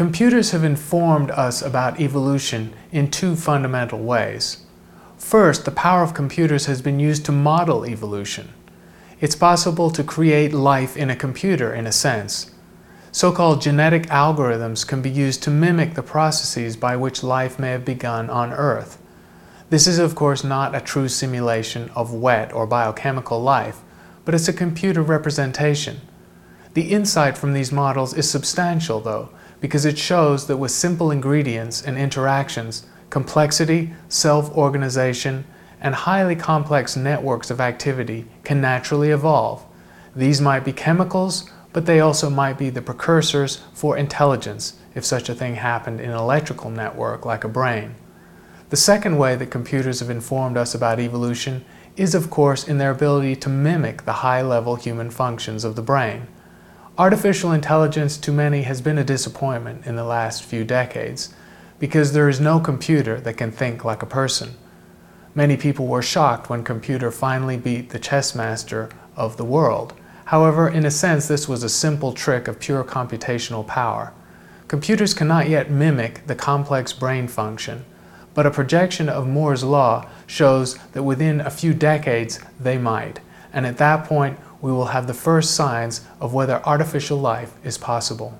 Computers have informed us about evolution in two fundamental ways. First, the power of computers has been used to model evolution. It's possible to create life in a computer, in a sense. So-called genetic algorithms can be used to mimic the processes by which life may have begun on Earth. This is of course not a true simulation of wet or biochemical life, but it's a computer representation. The insight from these models is substantial though, because it shows that with simple ingredients and interactions, complexity, self-organization, and highly complex networks of activity can naturally evolve. These might be chemicals, but they also might be the precursors for intelligence if such a thing happened in an electrical network like a brain. The second way that computers have informed us about evolution is of course in their ability to mimic the high-level human functions of the brain. Artificial intelligence to many has been a disappointment in the last few decades because there is no computer that can think like a person. Many people were shocked when computer finally beat the chess master of the world. However, in a sense, this was a simple trick of pure computational power. Computers cannot yet mimic the complex brain function, but a projection of Moore's law shows that within a few decades they might, and at that point we will have the first signs of whether artificial life is possible.